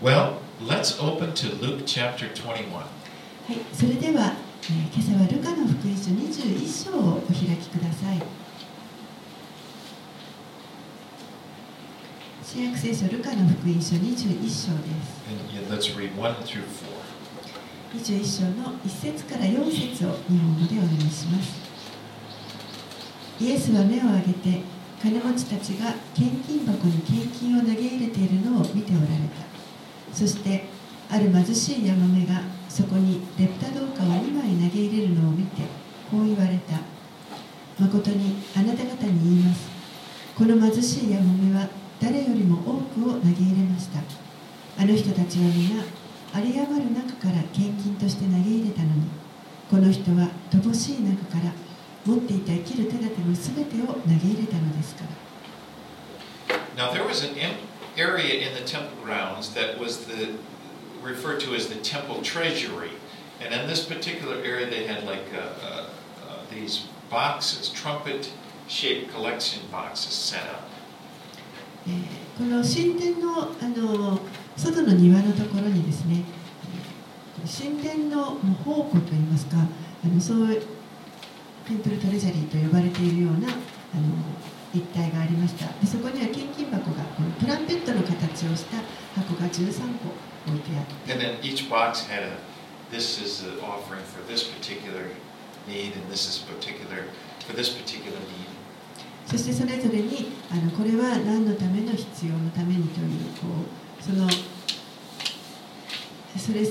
Well, let's open to Luke chapter 21. はい、それでは、えー今朝はルカの福音書21章をお開きください。新約聖書ルカの福音書21章です。And yeah, let's read 1 through 4. 21章の1節から4節を日本語でお願いします。イエスは目を上げて金持ちたちが献金箱に献金を投げ入れているのを見ておられた。そしてある貧しいヤマメがそこにレプタ銅貨を2枚投げ入れるのを見てこう言われた。誠にあなた方に言います。この貧しいヤモメは誰よりも多くを投げ入れました。あの人たちは皆有り余る中から献金として投げ入れたのにこの人は乏しい中から持っていた生きる手立ての全てを投げ入れたのですから Now, there was an em- area in the temple grounds that was the referred to as the temple treasury. And in this particular area, they had like uh, uh, uh, these boxes, trumpet shaped collection boxes set up. えこの神殿のあの外の庭のところにですね神殿のもう宝庫といいますかあのそうテンプルトレジャリーと呼ばれているようなあの一帯がありましたでそこには献金箱がこのトランペットの形をした箱が13個置いてあって And then each box had a this is the offering for this particular need, and this is particular for this particular need. そしてそれぞれにあのこれは何のための必要のためにというこうそのそれ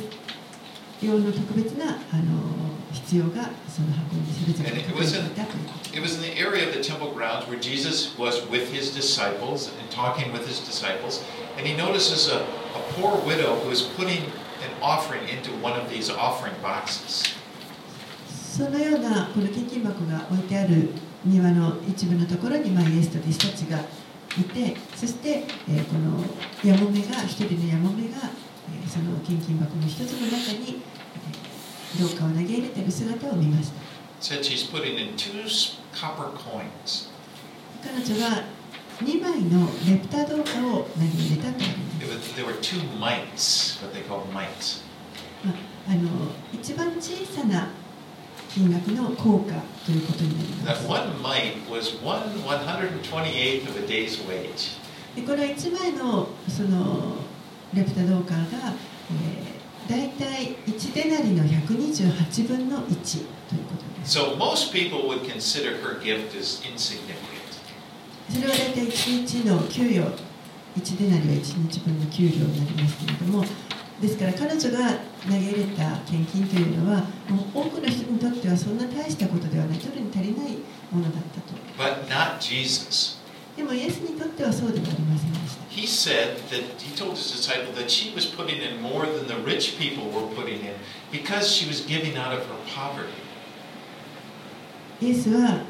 用の特別なあの必要がその箱にそれぞれ書かれたということ It was in the area of the temple grounds where Jesus was with his disciples and talking with his disciples, and he notices a, a poor widow who is putting an offering into one of these offering boxes. そのようなこの献金箱が置いてある庭の一部のところに、まあ、イエスと弟子たちがいてそして、えーこのヤモメが一人のヤモメが、えーその献金箱の一つの中にどうかを投げ入れている姿を見ました。彼女は2枚のネプタドーカを投げ入れたと。一番小さな金額の効果ということになります。で、この1枚のその、レプタ銅貨が、えー、大体1デナリの128分の1ということです So most people would consider her gift as insignificant. それは大体1日の給与1デナリは1日分の給料になりますけれどもですから彼女が投げ入れた献金というのはもう多くの人にとってはそんな大したことではない取るに足りないものだったと But not Jesus. でもイエスにとってはそうではありませんでした He said that he told his disciple that she was putting in more than the rich people were putting in because she was giving out of her poverty. イエスは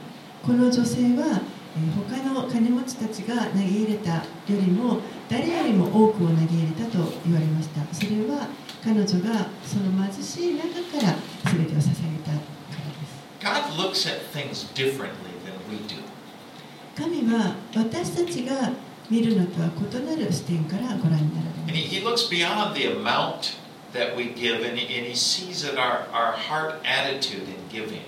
この女性はえー他の金持ちたちが投げ入れたよりも誰よりも多くを投げ入れたと言われましたそれは彼女がその貧しい中から全てを捧げたからです God looks at things differently than we do. 神は私たちが見るのとは異なる視点からご覧になられ And ま he, す he looks beyond the amount that we give and he, and he sees that our, our heart attitude in giving.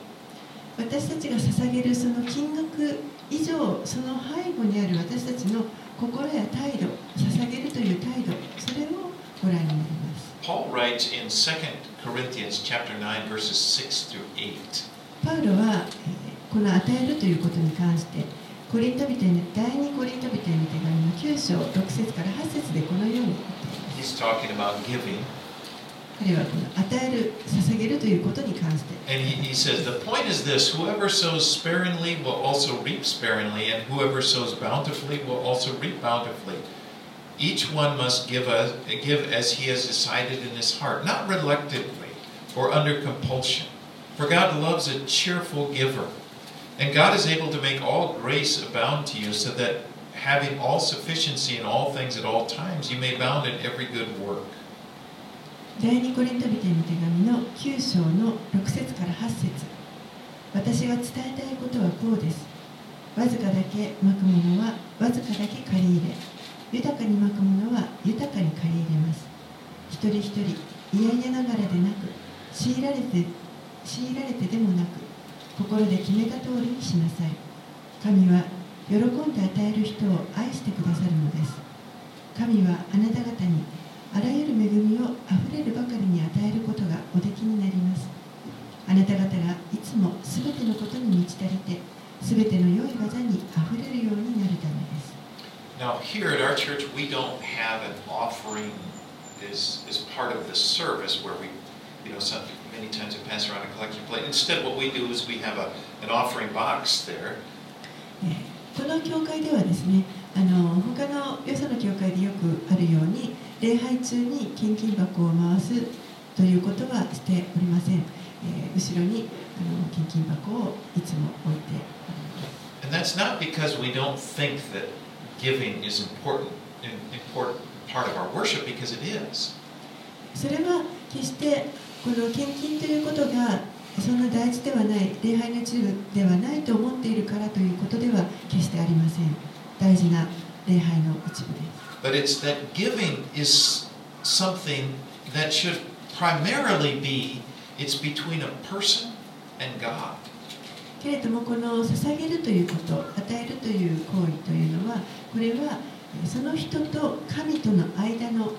私たちが捧げるその金額以上その背後にある私たちの心や態度捧げるという態度それをご覧になります Paul writes in 2 Corinthians chapter 9 verses 6 through 8. パウロは、えーこの与えるということに関して コリント人への第2コリント人への手紙の9章6節から8節でこのように言っています He's talking about giving. 彼はこの与える捧げるということに関して And he, he says, The point is this whoever sows sparingly will also reap sparingly, and whoever sows bountifully will also reap bountifully. Each one must give, us, give as he has decided in his heart, not reluctantly or under compulsion. For God loves a cheerful giver. And God is able to make all grace abound to you, so that having all sufficiency in all things at all times, you may abound in every good work. 第2コリント人への手紙の9章の6節から8節私が伝えたいことはこうですわずかだけまくものはわずかだけ借り入れ豊かにまくものは豊かに借り入れます一人一人嫌々ながらでなく強いられて強いられてでもなく心で決めた通りにしなさい。神は喜んで与える人を愛してくださるのです。神はあなた方にあらゆる恵みをあふれるばかりに与えることがおできになります。あなた方がいつもすべてのことに満ち足りてすべての良い技にあふれるようになるためです。Now, here at our church, we don't have an offering as, as part of the service where we, you know, something many times we pass around a collection plate. Instead, what we do is we have a, an offering box there. えーこの教会ではですねあの他のよその教会でよくあるように礼拝中に献金箱を回すということはしておりません、えー後ろにあの献金箱をいつも置いております And that's not because we don't think that giving is important, an important part of our worship, because it is. それは決してこの献金ということがそんな大事ではない礼拝の一部ではないと思っているからということでは決してありません大事な礼拝の一部です But it's that giving is something that should primarily be it's between a person and God. けれどもこの捧げるということ与えるという行為というのはこれはえーその人と神との間の、えー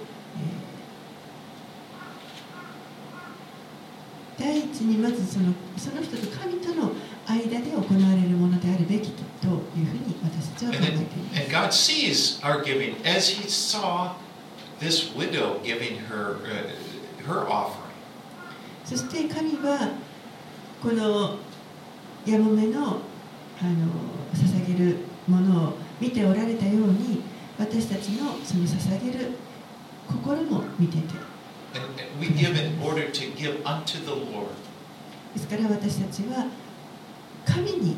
第一にまずそのその人と神との間で行われるものであるべきというふうに私たちは考えています。and God sees our giving as He saw this widow giving her uh, her offering. そして神はこのやもめのあの捧げるものを見ておられたように私たちのその捧げる心も見てて And, and we give in order to give unto the Lord. ですから私たちは神に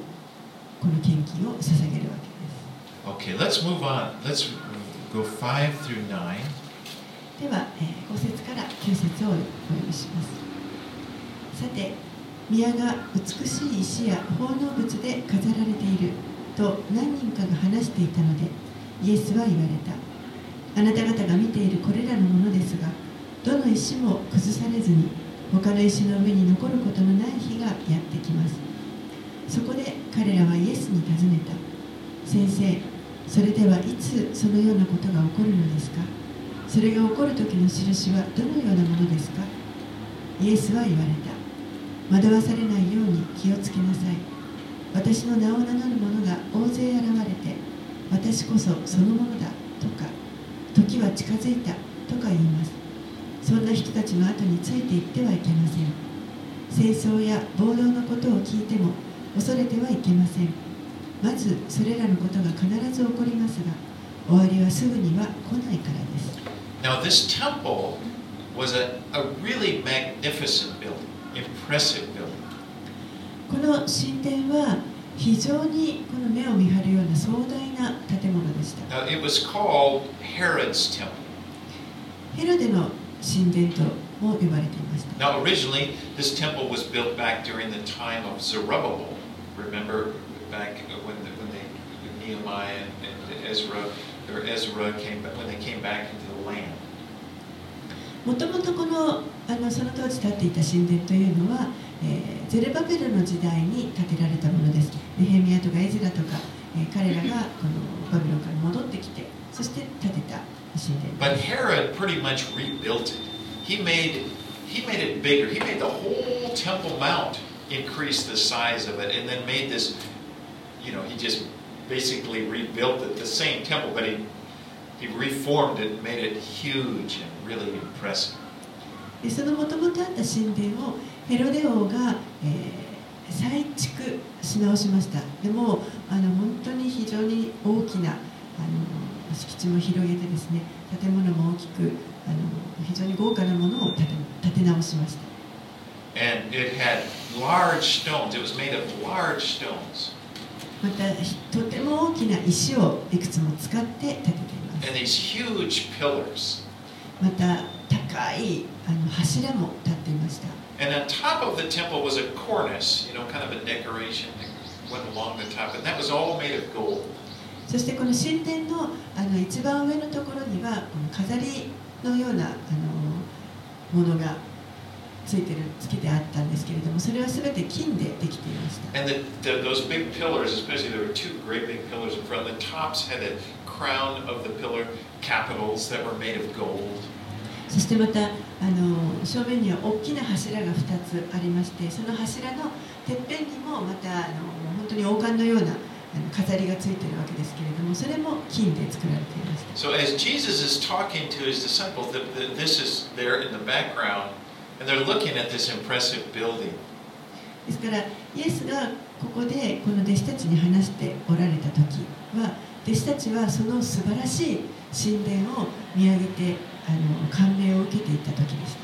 この献金を捧げるわけです Okay, let's move on. Let's go five through nine. では、えー5節から9節をお読みしますさて宮が美しい石や奉納物で飾られていると何人かが話していたのでイエスは言われたあなた方が見ているこれらのものですがどの石も崩されずに他の石の上に残ることのない日がやってきます。そこで彼らはイエスに尋ねた。先生それではいつそのようなことが起こるのですか？それが起こる時の印はどのようなものですか？イエスは言われた。惑わされないように気をつけなさい。私の名を名乗る者が大勢現れて私こそそのものだとか時は近づいたとか言います。そんな人たちの後についていってはいけません戦争や暴動のことを聞いても恐れてはいけませんまずそれらのことが必ず起こりますが終わりはすぐには来ないからです Now, this temple was a, a really magnificent building, impressive building. この神殿は非常にこの目を見張るような壮大な建物でした Now, it was called Herod's temple. ヘロデの神殿とも呼ばれていました Now, originally, this temple was built back during the time of Zerubbabel. Remember back when, the, when they, when Nehemiah and, and Ezra, or Ezra came, when they came back into the land. もともとこのあのその当時建っていた神殿というのは、えーゼルバベルの時代に建てられたものですネヘミヤとかエズラとか、えー彼らがこのバビロンから戻ってきてそして建てた But Herod pretty much rebuilt it. He made, he made it bigger. He made the whole Temple Mount increase the size of it and then made this, you know, he just basically rebuilt it, the same temple, but he, he reformed it and made it huge and really impressive. でそのもともとあった神殿をヘロデ王が、えー再築し直しましたでもあの本当に非常に大きなあの敷地も広げてですね建物も大きくあの非常に豪華なものを建て建て直しました And it had large stones. It was made of large stones. またとても大きな石をいくつも使って建てています And these huge pillars. また高いあの柱も立っていました And on top of the temple was a cornice, you know, kind of a decoration that went along the top. And that was all made of gold. そしてこの神殿の,あの一番上のところにはこの飾りのようなあのものがついてるつけてあったんですけれどもそれは全て金でできていました。そしてまたあの正面には大きな柱が2つありましてその柱のてっぺんにもまたあの本当に王冠のような飾りがついているわけですけれどもそれも金で作られていました So as Jesus is talking to his disciples, this is there in the background, and they're looking at this impressive building. ですからイエスがここでこの弟子たちに話しておられた時は弟子たちはその素晴らしい神殿を見上げてあの感銘を受けていた時でした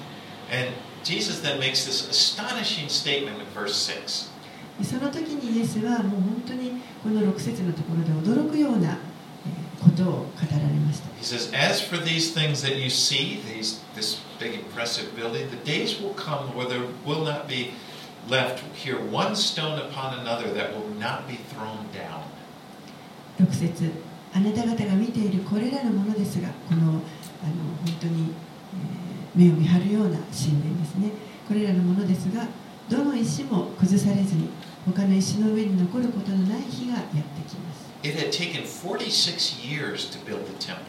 And Jesus then makes this astonishing statement in verse 6. でその時にイエスはもう本当にこの6節のところで驚くようなえーことを語られました He says, As for these things that you see, these, this big impressive building, the days will come where there will not be left here one stone upon another that will not be thrown down. 6節あなた方が見ているこれらのものですがこのあの本当に、えー目を見張るような神殿ですねこれらのものですがどの石も崩されずに他の石の上に残ることのない日がやってきます It had taken 46 years to build the temple.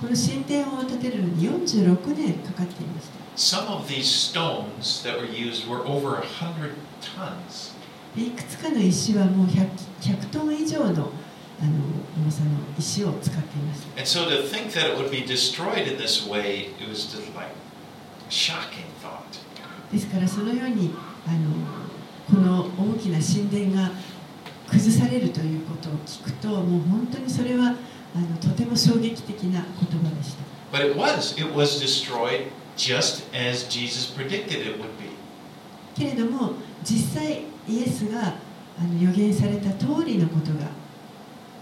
この神殿を建てるのに46年かかっていました Some of these stones that were used were over 100 tons. でいくつかの石はもう 100, 100トン以上のあの重さの石を使っていました And so to think that it would be destroyed in this way, it was just like a shocking thought. ですからそのようにあのこの大きな神殿が崩されるということを聞くともう本当にそれはあのとても衝撃的な言葉でした But it was. It was destroyed just as Jesus predicted it would be. けれども実際イエスがあの予言された通りのことが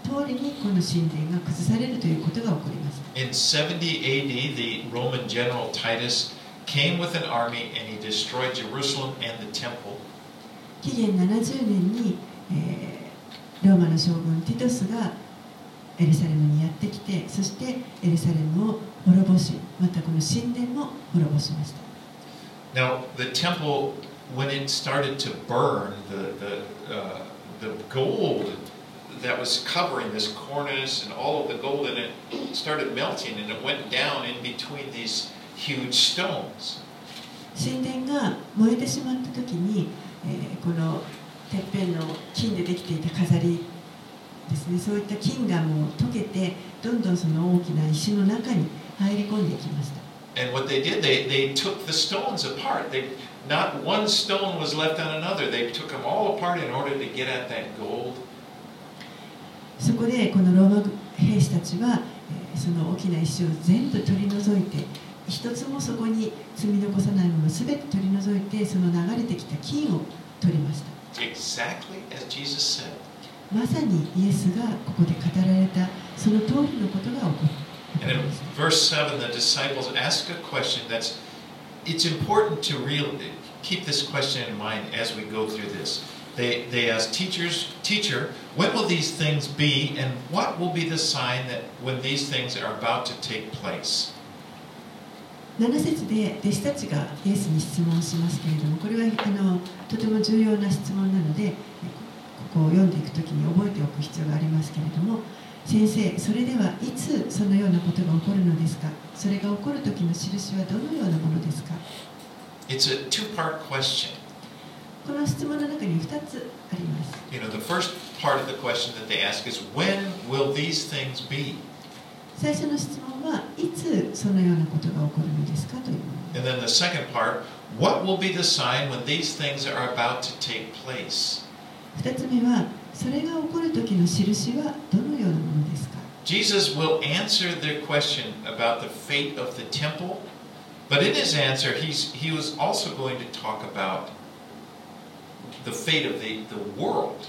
通りにこの神殿が崩されるということが起こりました In 70 AD, the Roman general Titus came with an army and he destroyed Jerusalem and the temple. 紀元70年に、えーローマの将軍ティトスがエルサレムにやってきてそしてエルサレムを滅ぼしまたこの神殿も滅ぼしました Now, the temple, when it started to burn, the, the, uh, the gold that was covering this cornice and all of the gold in it started melting and it went down in between these huge stones. 神殿が燃えてしまった時に、えーこのてっぺんの金でできていた飾りですねそういった金がもう溶けてどんどんその大きな石の中に入り込んでいきました And what they did, they, they took the stones apart. They, not one stone was left on another. They took them all apart in order to get at that gold. そこでこのローマ兵士たちは、えーその大きな石を全部取り除いて一つもそこに積み残さないもの全て取り除いてその流れてきた金を取りました Exactly as Jesus said. まさにイエスがここで語られたその通りのことが起こ起こ And り in ました verse 7, the disciples ask a question that's, it's important to real, keep this question in mind as we go through this. They, they ask, teachers, teacher, when will these things be, and what will be the sign that when these things are about to take place? 7節で弟子たちがイエスに質問しますけれどもこれはあのとても重要な質問なのでこここを読んでいくときに覚えておく必要がありますけれども先生それではいつそのようなことが起こるのですか？それが起こる時の印はどのようなものですか？It's a two-part question. この質問の中に2つあります You know, the first part of the question that they ask is, when will these things be? 最初の質問はいつそのようなことが起こるのですかという And then the second part, what will be the sign when these things are about to take place? 2つ目はそれが起こる時の印はどのようなものですか Jesus will answer their question about the fate of the temple, but in his answer, he's, he was also going to talk about the fate of the, the world.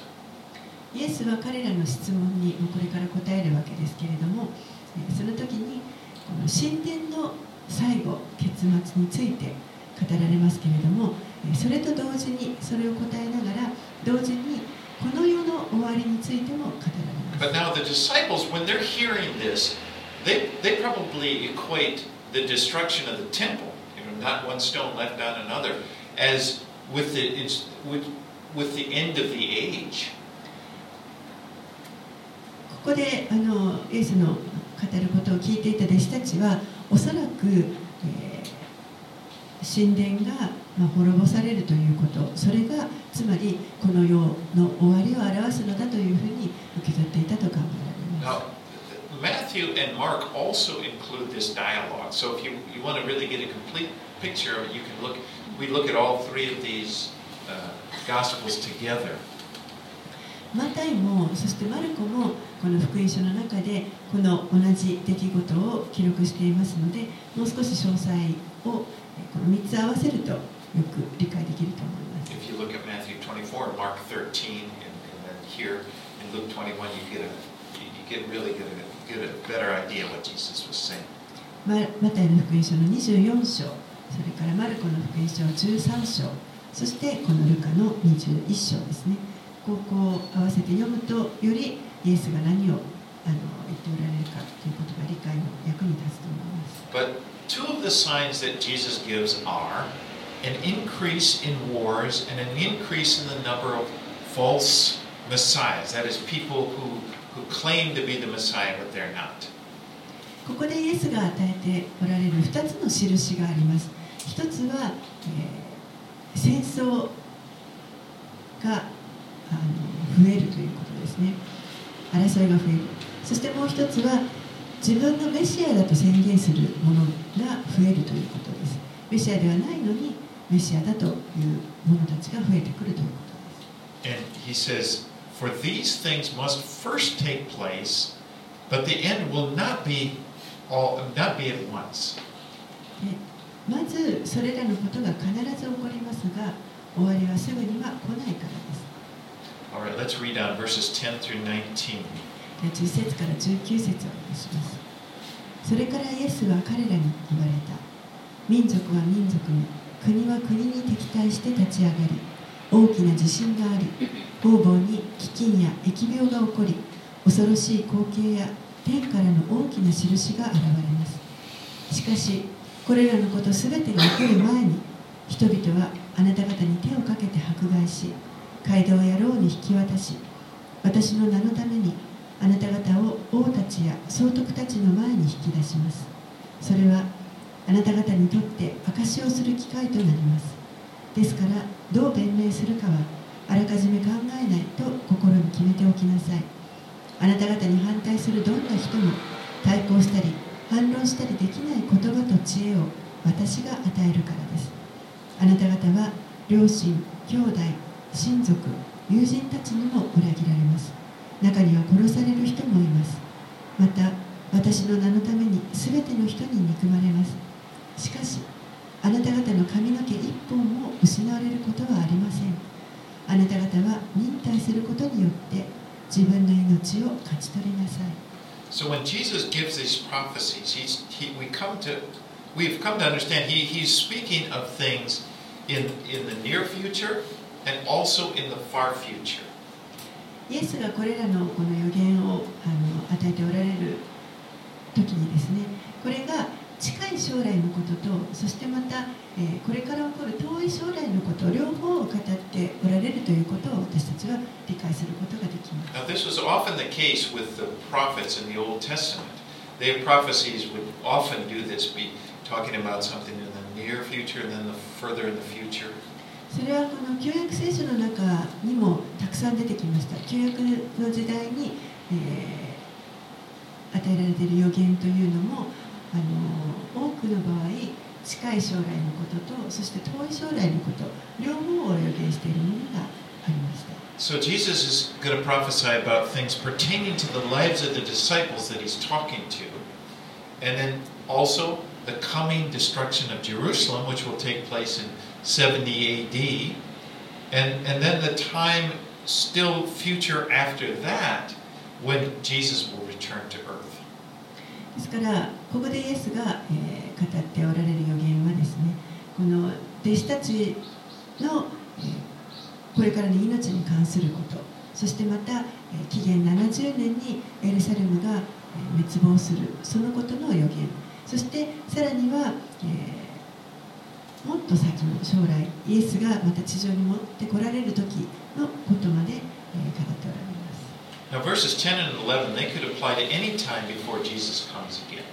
イエスは彼らの質問にこれから答えるわけですけれどもえーその時にこの神殿の最後結末について語られますけれどもえーそれと同時にそれを答えながら同時にこの世の終わりについても語られます But now the disciples, when they're hearing this, they, they probably equate the destruction of the temple, you know, not one stone left on another. As with the, it's, with, with the end of the age, ここであのイエスの語ることを聞いていた弟子たちはおそらく、えー神殿が、ま、滅ぼされるということそれがつまりこの世の終わりを表すのだというふうに受け取っていたと考えられます Now, Matthew and Mark also include this dialogue. So if you, you want to really get a complete picture of it, you can look, we look at all three of these uh, Gospels together. マタイもそしてマルコもこの福音書の中でこの同じ出来事を記録していますのでもう少し詳細をこの3つ合わせるとよく理解できると思います。マタイの福音書の24章、それからマルコの福音書13章、そしてこのルカの21章ですね。ここを合わせて読むとよりイエスが何をあの言っておられるかということが理解の役に立つと思います But two of the signs that Jesus gives are an increase in wars and an increase in the number of false messiahs. That is, people who, who claim to be the Messiah, but they're not. ここでイエスが与えておられる2つの印があります一つは、えー戦争があの増えるということですね。争いが増える。そしてもう一つは自分がメシアだと宣言するものが増えるということです。メシアではないのにメシアだという者たちが増えてくるということです。And he says, For these things must first take place, but the end will not be all not be at once. でまずそれらのことが必ず起こりますが終わりはすぐには来ないからです All right, let's read on verses 10節から19節をお願いします。それからイエスは彼らに言われた。民族は民族に国は国に敵対して立ち上がり大きな地震があり方々に飢饉や疫病が起こり恐ろしい光景や天からの大きな印が現れます。しかしこれらのことすべてが起こる前に人々はあなた方に手をかけて迫害し街道野郎に引き渡し私の名のためにあなた方を王たちや総督たちの前に引き出します。それはあなた方にとって証しをする機会となります。ですからどう弁明するかはあらかじめ考えないと心に決めておきなさい。あなた方に反対するどんな人も対抗したり反論したりできない言葉と知恵を私が与えるからです。あなた方は両親兄弟親族友人たちにも裏切られます中には殺される人もいますまた私の名のために全ての人に憎まれますしかしあなた方の髪の毛一本も失われることはありませんあなた方は忍耐することによって自分の命を勝ち取りなさい So when Jesus gives these prophecies, he's, he, we come to, we've come to understand he, he's speaking of things in, in the near future and also in the far future. イエスがこれらのこの予言をあの与えておられる時にですねこれが近い将来のこととそしてまた、えーこれから起こる遠い将来のこと両方を語っておられるということを私たちは理解することができます Now, this was often the case with the prophets in the Old Testament. Their prophecies would often do this, be talking about something in the near future and then the further in the future. それはこの旧約聖書の中にもたくさん出てきました旧約の時代に、えー与えられている予言というのもあの多くの場合近い将来のこととそして遠い将来のこと両方を予言しているものがありました So Jesus is going to prophesy about things pertaining to the lives of the disciples that he's talking to. And then also the coming destruction of Jerusalem, which will take place in 70 AD. And, and then the time still future after that when Jesus will return to earth. ですからここでイエスが、えー語っておられる予言はですねこの弟子たちの、えーこれからの命に関することそしてまた、えー紀元70年にエルサレムが、えー滅亡するそのことの予言そしてさらには、えーもっと先の将来イエスがまた地上に持ってこられる時のことまで、えー語っておられます Now, verses 10 and 11, they could apply to any time before Jesus comes again.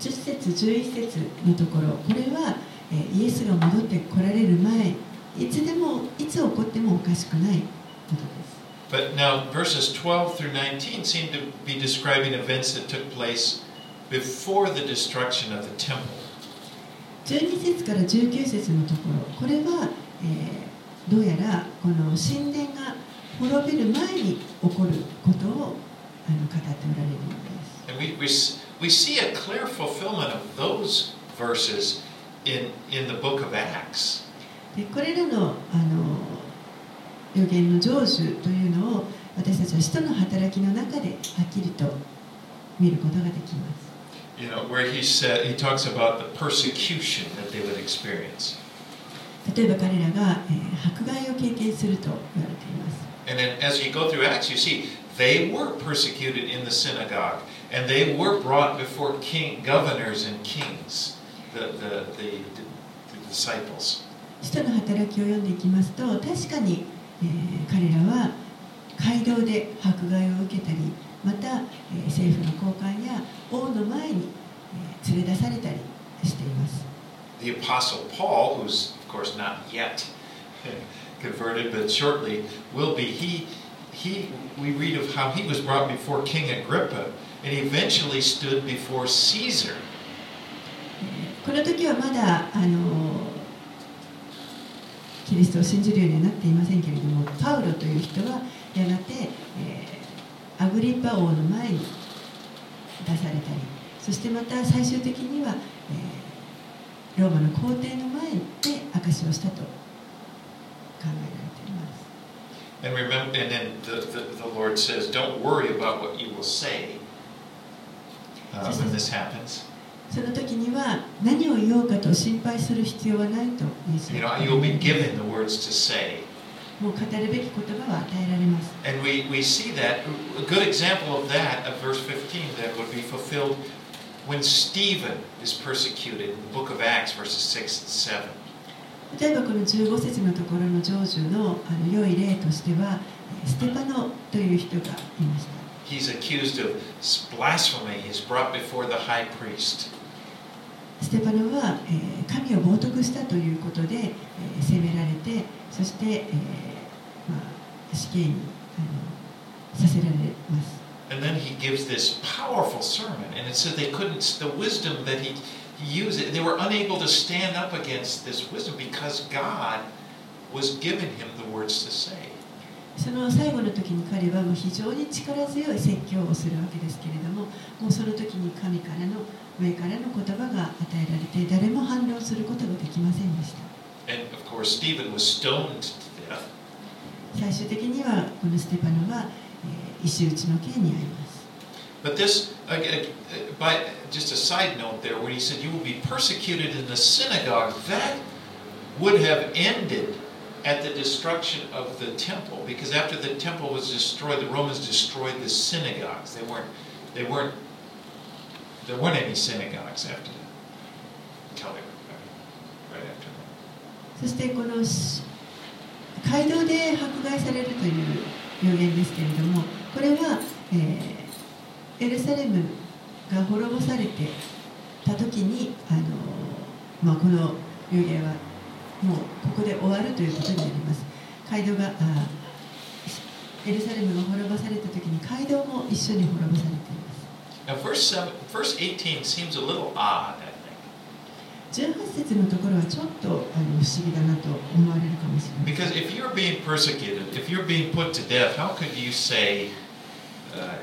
10節11節のところこれは、えーイエスが戻ってこられる前いつでもいつ起こってもおかしくないことです But now, verses 12 through 19 seem to be describing events that took place before the destruction of the temple. 12節から19節のところ。これは、えーどうやらこの神殿が滅びる前に起こることをあの語っておられるようです。And we, we, s- we see a clear fulfillment of those verses in, in the book of Acts. でこれらのあの予言の成就というのを私たちは使徒の働きの中ではっきりと見ることができます You know, where he said he talks about the persecution that they would experience. 例えば彼らが、えー迫害を経験すると言われています And then as you go through Acts, you see they were persecuted in the synagogue, and they were brought before king, governors, and kings, the, the, the, the disciples. 使徒の働きを読んでいきますと確かに、えー彼らは街道で迫害を受けたりまた、えー政府の高官や王の前に、えー連れ出されたりしています The apostle Paul, who's of course not yet converted, but shortly will be, he, he, we read of how he was brought before King Agrippa, and eventually stood before Caesar. この時はまだあのキリストを信じるようにはなっていませんけれどもパウロという人はやがて、えーアグリッパ王の前に出されたりそしてまた最終的には、えーローマの皇帝の前で証しをしたと考えられています And remember, and then the, the, the Lord says, "Don't worry about what you will say uh, when this happens. その時には何を言おうかと心配する必要はないと You は know, you'll be given the words to say." もう語るべき言葉は与えられます And we, we see that a good example of that of verse 15 that would be fulfilled when Stephen is persecuted in the book of Acts, verses 6 and 7. 例えばこの15節のところの成就のあの良い例としてはえーステパノという人がいました He's accused of blasphemy. He's brought before the high priest. ステパノは、えー神を冒涜したということで、えー責められてそして、えーまあ、死刑にあのさせられます And then he gives this powerful sermon. And it said they couldn't, the wisdom that he, he used, they were unable to stand up against this wisdom because God was giving him the words to say. その最後の時に彼はもう非常に力強い説教をするわけですけれどももうその時に神からの上からの言葉が与えられて誰も反論することができませんでした And of course, Stephen was stoned. 最終的にはこのステパノは、えー石打ちの刑に遭います But this, uh, uh, by just a side note there, when he said you will be persecuted in the synagogue, that would have ended at the destruction of the temple, because after the temple was destroyed, the Romans destroyed the synagogues. They weren't, they weren't, there weren't any synagogues after that. Until they were right after that. そしてこのし街道で迫害されるという予言ですけれどもこれは、えーエルサレムが滅ぼされてた時にあの、まあ、この予言はもうここで終わるということになります。街道があエルサレムが滅ぼされた時に街道も一緒に滅ぼされています。Now, verse, seven, verse 18 seems a little odd, 18節のところはちょっとあの不思議だなと思われるかもしれません Because if you're being persecuted, if you're being put to death, how could you say, uh,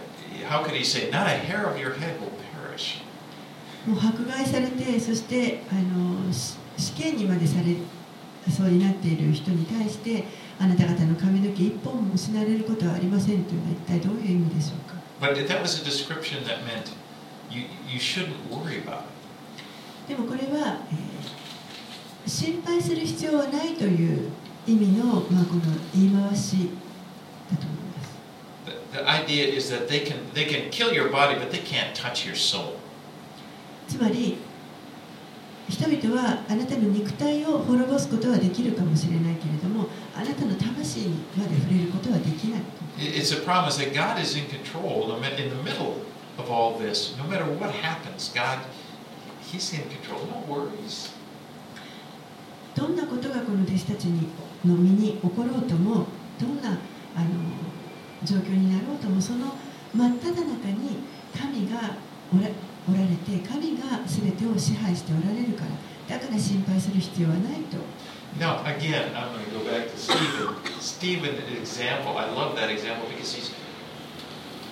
how could he say, not a hair of your head will perish? もう迫害されてそしてあのし死刑にまでされそうになっている人に対してあなた方の髪の毛一本も失われることはありませんというのは一体どういう意味でしょうか But that was a description that meant you, you shouldn't worry about it. でもこれは、えー心配する必要はないという意味の、まあ、この言い回しだと思います The, the idea is that they can, they can kill your body, but they can't touch your soul. つまり人人々はあなたの肉体を滅ぼすことはできるかもしれないけれどもあなたの魂にまで触れることはできない It- It's a promise that God is in control in the middle of all this. No matter what happens, God, どんなことがこの弟子たちにの身に起ころうともどんなあの状況になろうともその真っ只中に神がおら,れて神が全てを支配しておられるから。だから心配する必要はないと。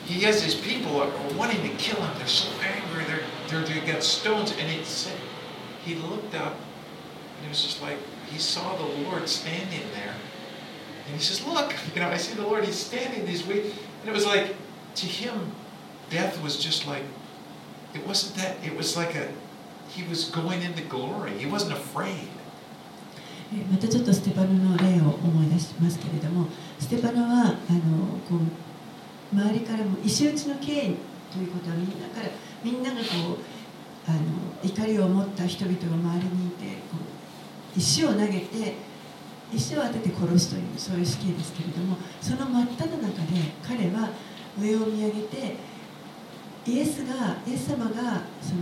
he has these people are wanting to kill him. They're so angry. They're, they're they got stones, and he said he looked up and it was just like he saw the Lord standing there, and he says, "Look, you know, I see the Lord. He's standing these way." And it was like to him, death was just like it wasn't that. It was like a he was going into glory. He wasn't afraid. えまたちょっとステパノの例を思い出しますけれどもステパノはあのこう 周りからも石打ちの刑ということはみんなからみんながこうあの怒りを持った人々が周りにいてこう石を投げて石を当てて殺すというそういう死刑ですけれどもその真っ只中で彼は上を見上げてイエスがイエス様がその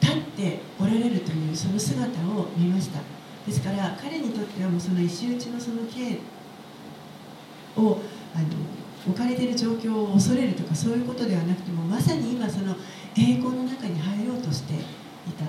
立っておられるというその姿を見ました。ですから彼にとってはもうその石打ちのその刑をあの置かれてる状況を恐れるとかそういうことではなくてもまさに今その栄光の中に入ろうとしていた。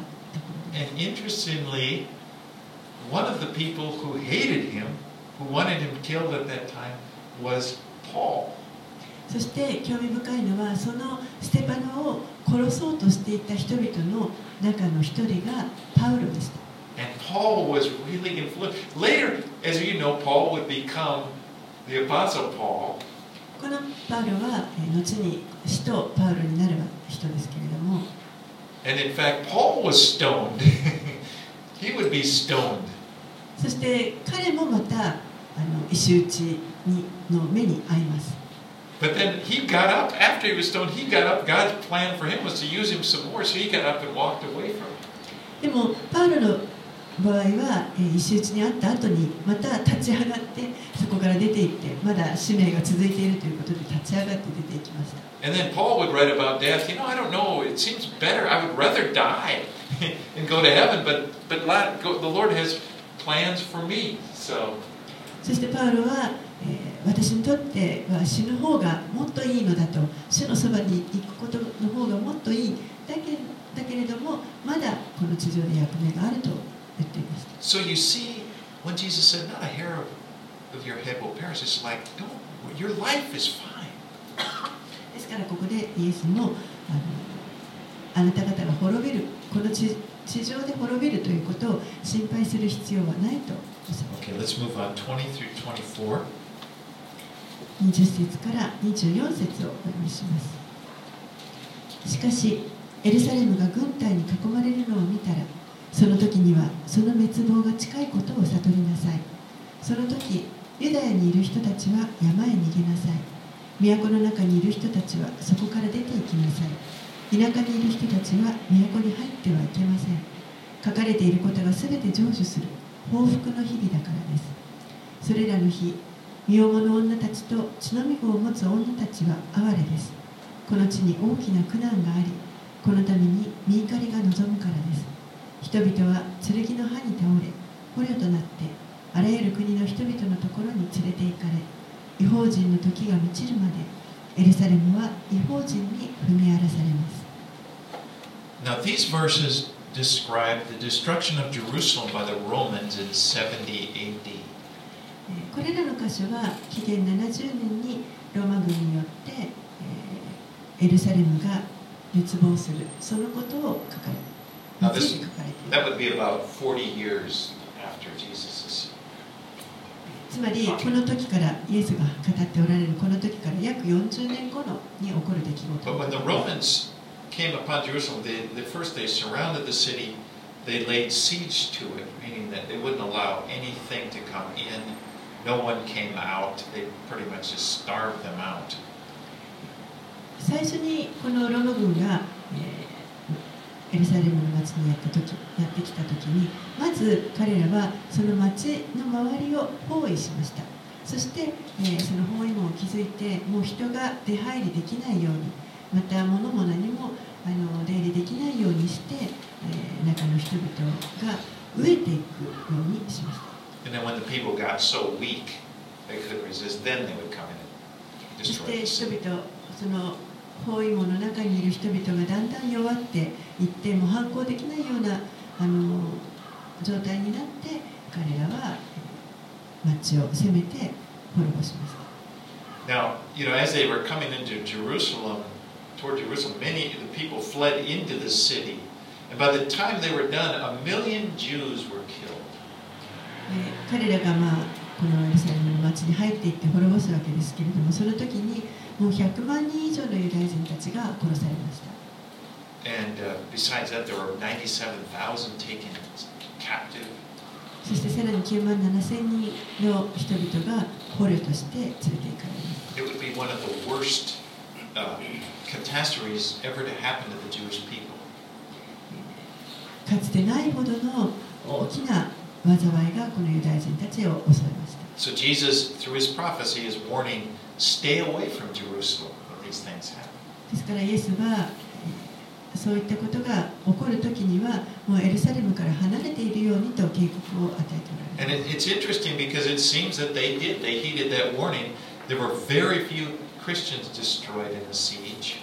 そして興味深いのはそのステパノを殺そうとしていた人々の中の一人がパウロでした。And Paul was really influential. Later, as you know, Paul would become the Apostle Paul. このパウロはえー後に使徒パウロになる人ですけれども And in fact, Paul was stoned. he would be stoned. そして彼もまたあの石打ちにの目に遭います But then he got up, after he was stoned, he got up. God's plan for him was to use him some more, so he got up and walked away from it. でもパウロの場合は、えー石打ちにあった後にまた立ち上がってそこから出て行ってまだ使命が続いているということで立ち上がって出ていきました And then Paul would write about death. You know, I don't know. It seems better. I would rather die and go to heaven, but but go- the Lord has plans for me. So そしてパウロは、えー私にとっては死ぬ方がもっといいのだと主のそばに行くことの方がもっといいだけだけれどもまだこの地上で役目があると言っていました so you see, when Jesus said, "Not a hair of, your head will perish," it's like, don't. Your life is fine. ですからここでイエスもあのあなた方が滅びるこの地地上で滅びるということを心配する必要はないと Okay, let's move on. Twenty through twenty-four. 20節から24節をお読みしますしかしエルサレムが軍隊に囲まれるのを見たらその時にはその滅亡が近いことを悟りなさい。その時ユダヤにいる人たちは山へ逃げなさい。都の中にいる人たちはそこから出て行きなさい。田舎にいる人たちは都に入ってはいけません。書かれていることが全て成就する。報復の日々だからです。それらの日身重の女たちと血のみ子を持つ女たちは哀れです。この地に大きな苦難がありこのために身怒りが望むからです。人々は剣の刃に倒れ捕虜となってあらゆる国の人々のところに連れて行かれ違法人の時が満ちるまでエルサレムは違法人に踏み荒らされます。Now, these verses describe the destruction of Jerusalem by the Romans in 70 AD. えーこれらの箇所は紀元70年にローマ軍によって、えーエルサレムが滅亡する。そのことを書かれ Now に つ this- いて書かれている That would be about 40 years after Jesus' つまりこの時からイエスが語っておられるこの時から約40年後のに起こる出来 But when the 事 Romans came upon Jerusalem, they, the first they surrounded the city, they laid siege to it, meaning that they wouldn't allow anything to come in. No one came out. They pretty much just starved them out. 最初にこのローマ軍が、えー エルサレムの町にやった時やってきた時にまず彼らはその町の周りを包囲しましたそして、えーその包囲網を築いてもう人が出入りできないようにまた物も何もあの出入りできないようにして、えー中の人々が飢えていくようにしました And then when the people got so weak they couldn't resist, then they would come in and そして人.々その包囲網の中にいる人々がだんだん弱っていってもう反抗できないようなあの状態になって彼らはえー町を攻めて滅ぼしました Now, you know, as they were coming into Jerusalem, toward Jerusalem, many of the people fled into the city. And by the time they were done, a million Jews were killed. えー彼らが、まあ、このエルサレムの町に入っていって滅ぼすわけですけれどもその時にもう100万人以上のユダヤ人たちが殺されました And uh, besides that, there were 97,000 taken captive. そしてさらに9万7千人の人々が捕虜として連れて行かれます It would be one of the worst uh, catastrophes ever to happen to the Jewish people. かつてないほどの大きな災いがこのユダヤ人たちを襲いました So Jesus, through his prophecy, is warning, stay away from Jerusalem when these things happen. ですからイエスはえーそういったことが起こる時にはもうエルサレムから離れているようにと警告を与えておら And れます it, it's interesting because it seems that they did. They heeded that warning. There were very few Christians destroyed in the siege.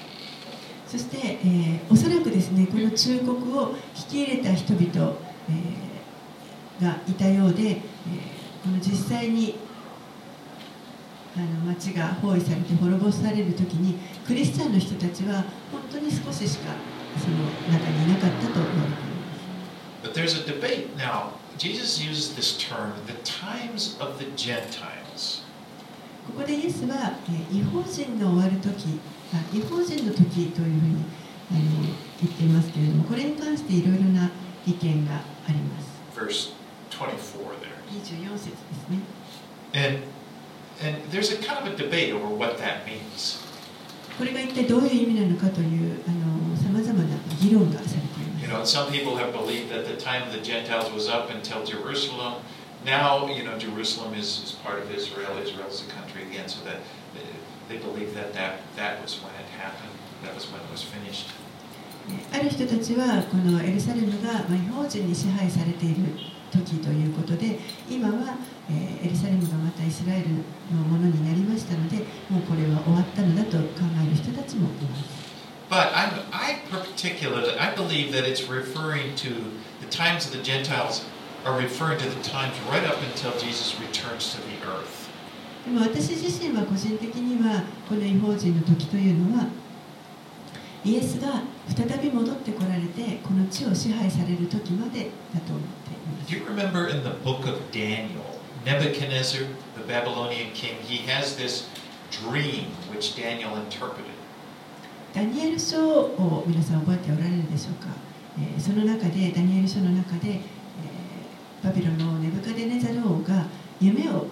そして、えーおそらくですねこの忠告を引き入れた人々、えーがいたようで、えーこの実際にあの町が包囲されて滅ぼされる時にクリスチャンの人たちは本当に少ししかその中にいなかったと言われています But there's a debate now. Jesus uses this term, the times of the Gentiles. ここでイエスは、えー違法人の終わる時あ違法人の時というふうにあの言っていますけれどもこれに関していろいろな意見があります Verse 24 there. 24節ですね And and there's a kind of a debate over what that means. これが一体どういう意味なのかというさまざまな議論がされていま You す know, some people have believed that the time of the Gentiles was up until Jerusalem. Now, you know, Jerusalem is, is part of Israel. Israel is a country again, so that they, they believe that, that that was when it happened. That was when it was finished. ある人たちはこのエルサレムがまあ違法人に支配されている 時ということで今は、えーエルサレムがまたイスラエルのものになりましたのでもうこれは終わったのだと考える人たちもいます But I'm, I particularly, I believe that it's referring to the times of the Gentiles are referring to the times right up until Jesus returns to the earth. でも私自身は個人的にはこの違法人の時というのはイエスが再び戻ってこられてこの地を支配される時までだと思っています Do you remember in the book of Daniel, Nebuchadnezzar, the Babylonian king, he has this dream which Daniel interpreted. ダニエル書を皆さん覚えておられるでしょうか、えーその中でダニエル書の中で、えーバビロンのネブカデネザル王が夢を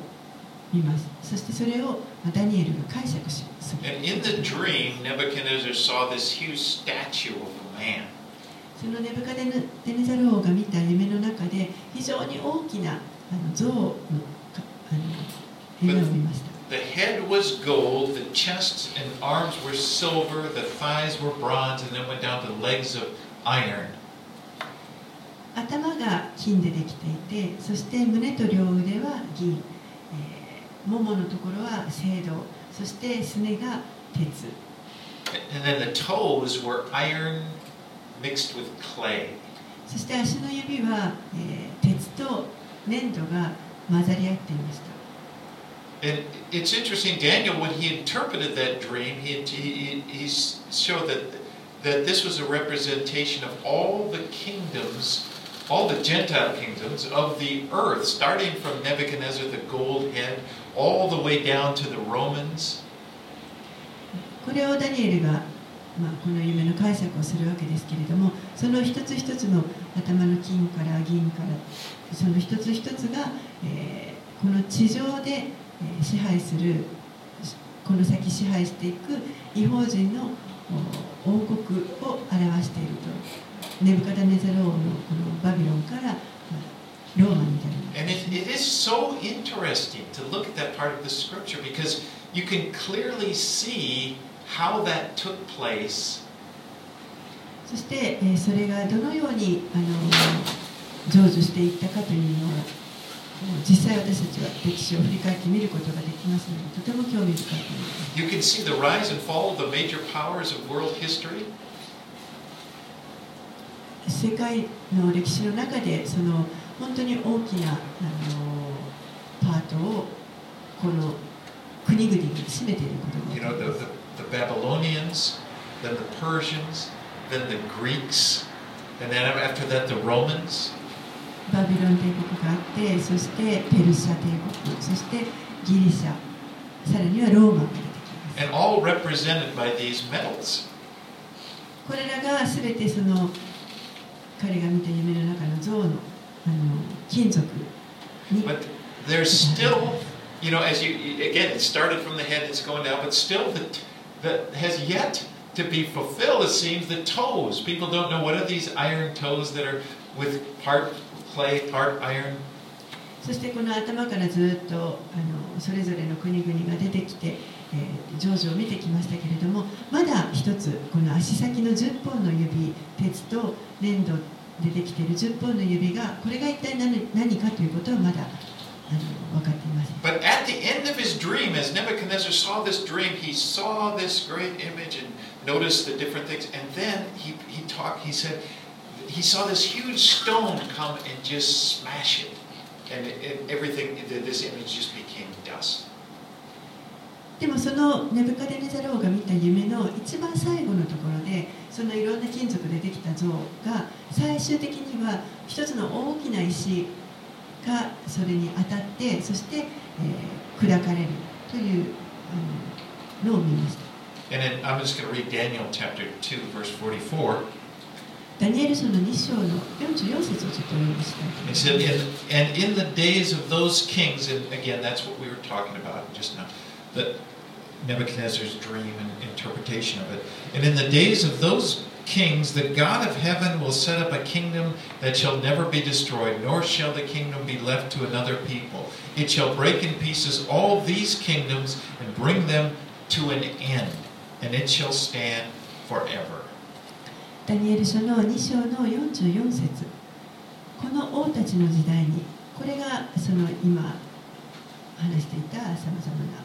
見ますそしてそれをまあダニエルが解釈します And in the dream, Nebuchadnezzar saw this huge statue of a man. そのネブカデネザル王が見た夢の中で非常に大きなあの像のかあの夢を見ました The head was gold, the chest and arms were silver, the thighs were bronze, and then went down to legs of iron. 頭が金でできていてそして胸と両腕は銀、えー、もものところは青銅そしてすねが鉄 And then the toes were iron mixed with clay. そして足の指は、えー鉄と粘土が混ざり合っていました And it's interesting, Daniel, when he interpreted that dream, he, he, he showed that, that this was a representation of all the kingdoms, all the Gentile kingdoms of the earth, starting from Nebuchadnezzar, the gold head, all the way down to the Romans. これをダニエルが、 まあ、この夢の解釈をするわけですけれどもその一つ一つの頭の金から銀からその一つ一つが、えーこの地上で、えー支配するこの先支配していく違法人の王国を表していると。ネブカダネザロ王のこのバビロンからローマに至る And it, it is so interesting to look at that part of the scripture because you can clearly see how that took place そして、えーそれがどのようにあの成就していったかというのは実際私たちは歴史を振り返って見ることができますのでとても興味深いと思います You can see the rise and fall of the major powers of world history. 世界の歴史の中でその本当に大きなあのパートをこの国々が占めていることが You know, the, the, the Babylonians, then the Persians, then the Greeks, and then after that the Romans. バビロン帝国があってそしてペルシャ帝国そしてギリシャさらにはローマが出てきます And all represented by these metals. これらが全てその彼が見た夢の中の像のあの金属に But there's still, you know, as you, again, it started from the head, it's going down, but still the, that has yet to be fulfilled, it seems, the toes. People don't know what are these iron toes that are with part clay, part iron. そしてこの頭からずっとあのそれぞれの国々が出てきて、えー、成就を見てきましたけれどもまだ一つこの足先の10本の指鉄と粘土でできている10本の指がこれが一体何何かということはまだ分かっていません But at the end of his dream, as Nebuchadnezzar saw this dream, he saw this great image and noticed the different things. And then he, he talked, he said, he saw this huge stone come and just smash it. And it, it, everything, this image just became dust. でもそのネブカデネザローが見た夢の一番最後のところでそのいろんな金属でできた像が最終的には一つの大きな石がそれに当たってそして、えー砕かれるというあののを見ました And then I'm just going to read Daniel chapter 2, verse 44. ダニエル書の2章の44節をちょっとお読みした It ます said, in, and in the days of those kings, and again, that's what we were talking about just now, that Nebuchadnezzar's dream and interpretation of it. And in the days of those kings, the God of heaven will set up a kingdom that shall never be destroyed, nor shall the kingdom be left to another people. It shall break in pieces all these kingdoms and bring them to an end, and it shall stand forever. ダニエル書の2章の44節この王たちの時代にこれがその今話していたさまざまな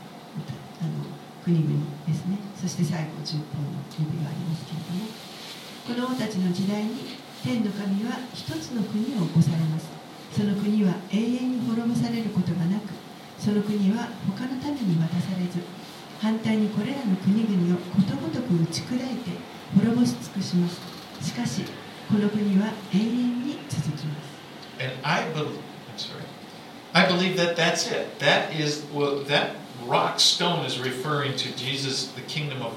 あの国々ですねそして最後10本の指がありますけれどもこの王たちの時代に天の神は一つの国を起こされます。その国は永遠に滅ぼされることがなくその国は他の民に渡されず反対にこれらの国々をことごとく打ち砕いて滅ぼし尽くします。しかしこの国は永遠に続きます。And I believe, I'm sorry, I believe that that's it. That is, well, that rock stone is referring to Jesus, the kingdom of,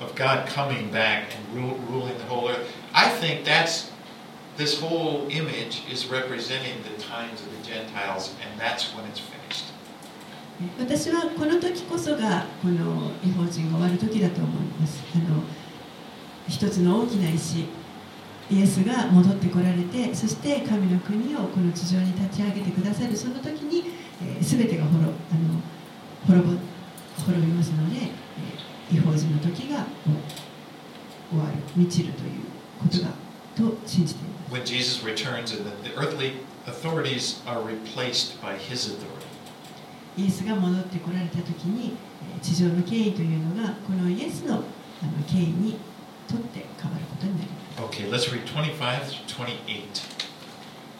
of, God coming back and rule, ruling the whole earth. I think that's, this whole image is representing the times of the Gentiles, and that's when it's finished. 私はこの時こそがこの違法人が終わる時だと思いますあの一つの大きな石イエスが戻ってこられてそして神の国をこの地上に立ち上げてくださるその時に、えー、全てが滅あの滅ぼ滅びますので、違法人の時が終わる満ちるということだと信じています When Jesus returns and the, the earthly authorities are replaced by his authority. イエスが戻ってこられた時にえー地上の権威というのがこのイエスのあの権威にとって変わることになります Okay, let's read 25 through 28.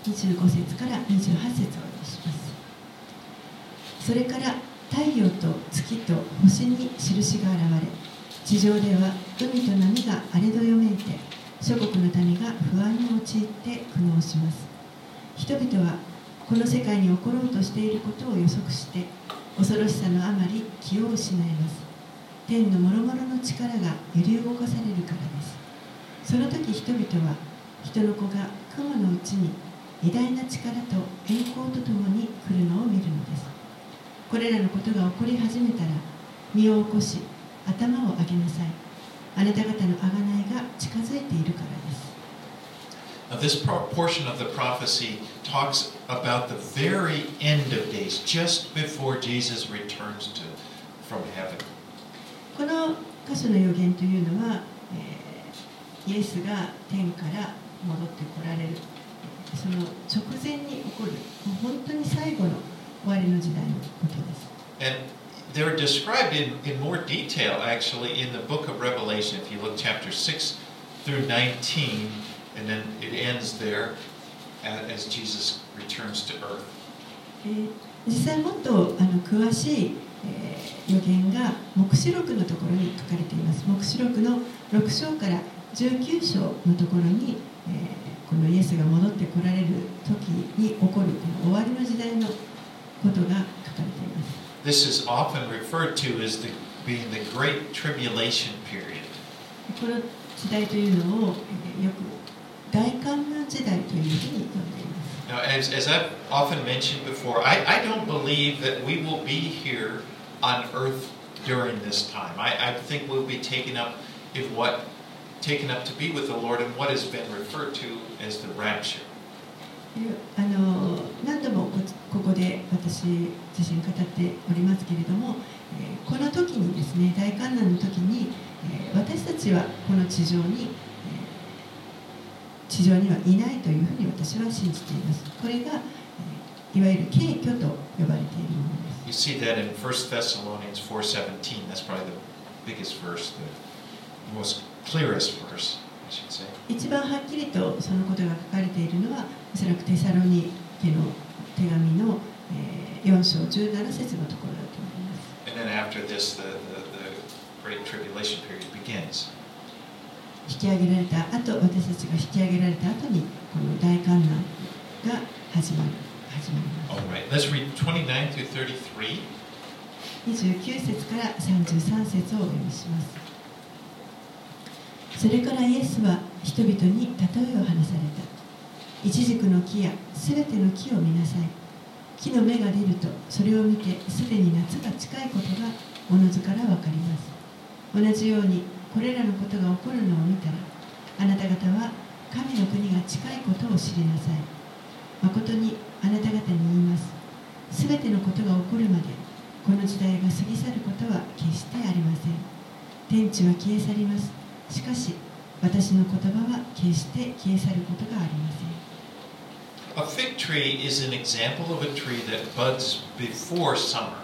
25節から28節をお読みしますそれから太陽と月と星に印が現れ地上では海と波が荒れどよめいて諸国の民が不安に陥って苦悩します。人々はこの世界に起ころうとしていることを予測して恐ろしさのあまり気を失います。天の諸々の力が揺り動かされるからです。その時人々は人の子が雲のうちに偉大な力と栄光とともに来るのを見るのです。これらのことが起こり始めたら身を起こし頭を上げなさいあなた方の贖いが近づいているからです Now, this portion of the prophecy talks about the very end of days, just before Jesus returns to from heaven. この箇所の予言というのは、えーイエスが天から戻ってこられるその直前に起こるもう本当に最後の終わりの時代のことです And they're described in, in more detail, actually, in the book of Revelation. If you look chapter 6 through 19, and then it ends there as Jesus returns to earth. えー実際もっとあの詳しい、えー予言が黙示録のところに書かれています黙示録の6章から19章のところに、えーこのイエスが戻ってこられる時に起こるこの終わりの時代のことが書かれています This is often referred to as the, being the Great Tribulation period. この時代というのを、えーよく大観覧時代というふうに呼んでいます Now, as, as I've often mentioned before, I, I don't believe that we will be here on earth during this time. I, I think we'll be taken up in what taken up to be with the Lord and what has been referred to as the rapture. あの何度もこここで私自身語っておりますけれども、えーこの時にですね大観覧の時に、えー私たちはこの地上に、えー地上にはいないというふうに私は信じていますこれが、えーいわゆる敬虚と呼ばれているものです You see that in 1 Thessalonians 4.17. That's probably the biggest verse, the most clearest verse, I should say. 一番はっきりとそのことが書かれているのはおそらくテサロニケの手紙の、えー4章17節のところだと思います。And then after this, the, the, the Great Tribulation period begins. 引き上げられた後私たちが引き上げられた後にこの大観覧が始まる始まりま All right, let's read 29 through 33. す29節から33節をお読みします。それからイエスは人々に例えを話されたイチジクの木やすべての木を見なさい。木の芽が出るとそれを見てすでに夏が近いことがおのずからわかります。同じようにこれらのことが起こるのを見たらあなた方は神の国が近いことを知りなさい。誠にあなた方に言います。すべてのことが起こるまでこの時代が過ぎ去ることは決してありません。天地は消え去ります。しかし私の言葉は決して消え去ることがありません。A fig tree is an example of a tree that buds before summer.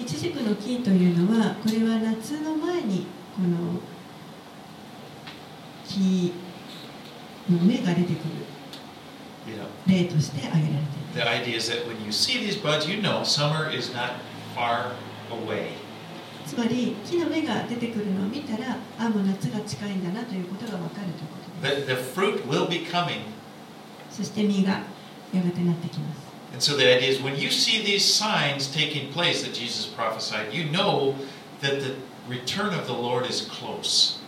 イチジクの木というのはこれは夏の前にこの木の芽が出てくる例として挙げられています the idea is that when you see these buds, you know summer is not far away. つまり木の芽が出てくるのを見たらあもう夏が近いんだなということが分かるということです The, the fruit will be coming. そして実がやがてなってきます And so the idea is when you see these signs taking place that Jesus prophesied, you know that the return of the Lord is close.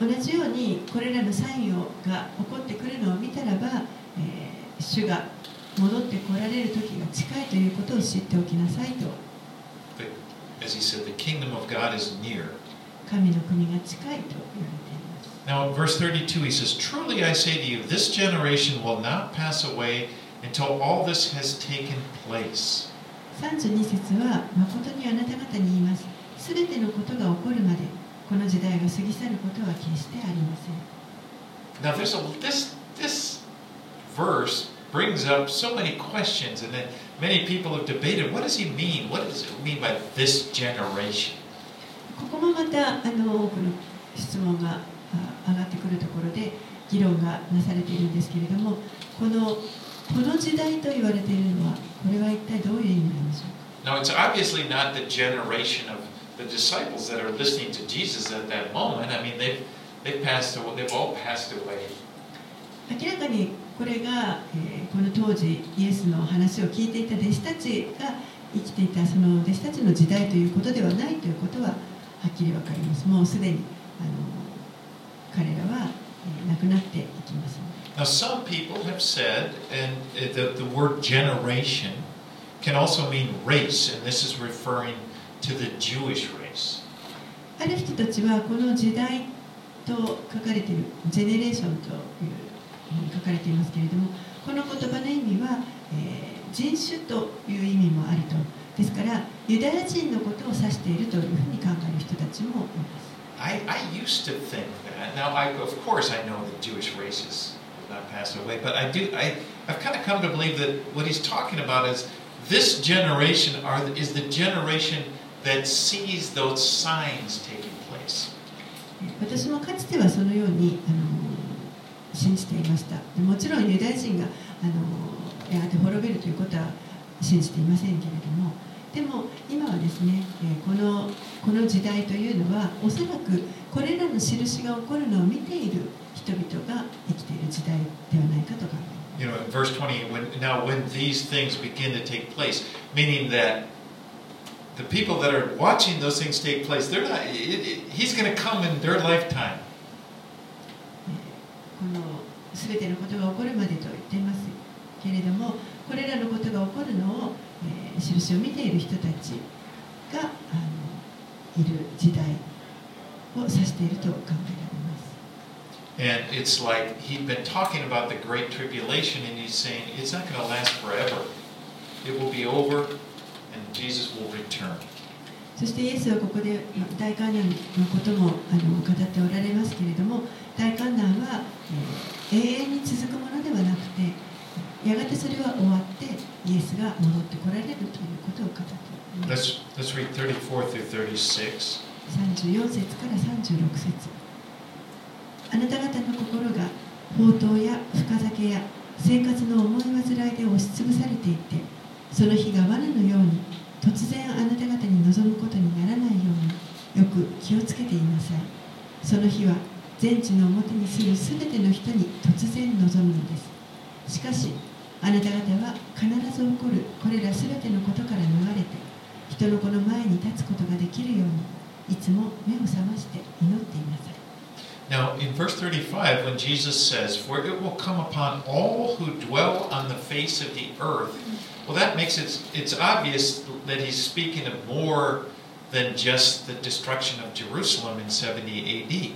同じようにこれらのサインをが起こってくるのを見たらば、えー主が戻ってこられる時が近いということを知っておきなさいと The, as he said, the kingdom of God is near. 神の国が近いと言われます Now, in verse 32, he says, Truly I say to you, this generation will not pass away until all this has taken place. 32節は誠にあなた方に言いますすべてのことが起こるまでこの時代が過ぎ去ることは決してありません Now, there's a this this verse brings up so many questions, and then many people have debated. What does he mean? What does it mean by this generation? ここもまたあの多くの質問があ 上がってくるところで議論がなされているんですけれどもこのこの時代と言われているのはこれは一体どういう意味なんでしょうか？Now, it's obviously not the generation of the disciples that are listening to Jesus at that moment. I mean, they've they passed away. They've all passed away. 明らかにこれが、えーこの当時イエスの話を聞いていた弟子たちが生きていたその弟子たちの時代ということではないということははっきり分かりますもうすでにあの彼らは、えー亡くなっていきます Now, some people have said, and uh, the, the word generation can also mean race, and this is referring to the Jewish race. ある人たちはこの時代と書かれているジェネレーションという書かれていますけれどもこの言葉の意味は、えー人種という意味もあると。ですからユダヤ人のことを指しているというふうに考える人たちもいます I, I used to think that. Now, I, of course, I know the Jewish races have not passed away, but I do. I, I've kind of come to believe that what he's talking about is this generation are is the generation that sees those signs taking place. 私もかつてはそのようにあの信じていましたでもちろんユダヤ人があのやがて滅びるということは信じていませんけれども でも今はですねえーこのこの時代というのはおそらくこれらの印が起こるのを見ている人々が生きている時代ではないかと考えます You know, in verse 20, when, now when these things begin to take place, meaning that the people that are watching those things take place, they're not, it, it, he's going to come in their lifetime. この全てのことが起こるまでと言っていますけれどもこれらのことが起こるのを、えー印を見ている人たちがあのいる時代を指していると考えられます And it's like he'd been talking about the Great Tribulation, and he's saying it's not going to last forever. It will be over, and Jesus will return. そしてイエスはここでまあ大観難のこともあの語っておられますけれども大観難は、えー永遠に続くものではなくてやがてそれは終わってイエスが戻ってこられるということを語っています。Let's, let's read 34 through 36. 34節から36節。あなた方の心が宝刀や深酒や生活の重い煩いで押しつぶされていてその日が罠のように突然あなた方に望むことにならないようによく気をつけていなさい。その日は全地の表に住むすべての人に突然望むのです。しかしあなた方は必ず起こるこれらすべてのことから逃れて人の子の前に立つことができるようにいつも目を覚まして祈っていなさい Now, in verse 35, when Jesus says, For it will come upon all who dwell on the face of the earth, well, that makes it it's obvious that he's speaking of more than just the destruction of Jerusalem in 70 AD.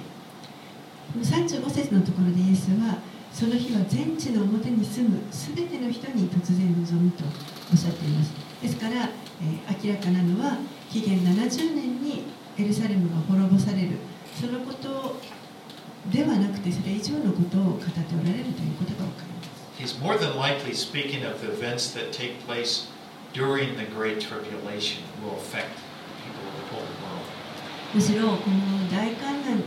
この35節のところでイエスはその日は全地の表に住むすべての人に突然望むとおっしゃっています。ですから、えー明らかなのは紀元70年にエルサレムが滅ぼされる。そのことではなくてそれ以上のことを語っておられるということが分かります。He's more than likely speaking of the events that take place during the Great Tribulation will affect people of the whole world. むしろこの大観難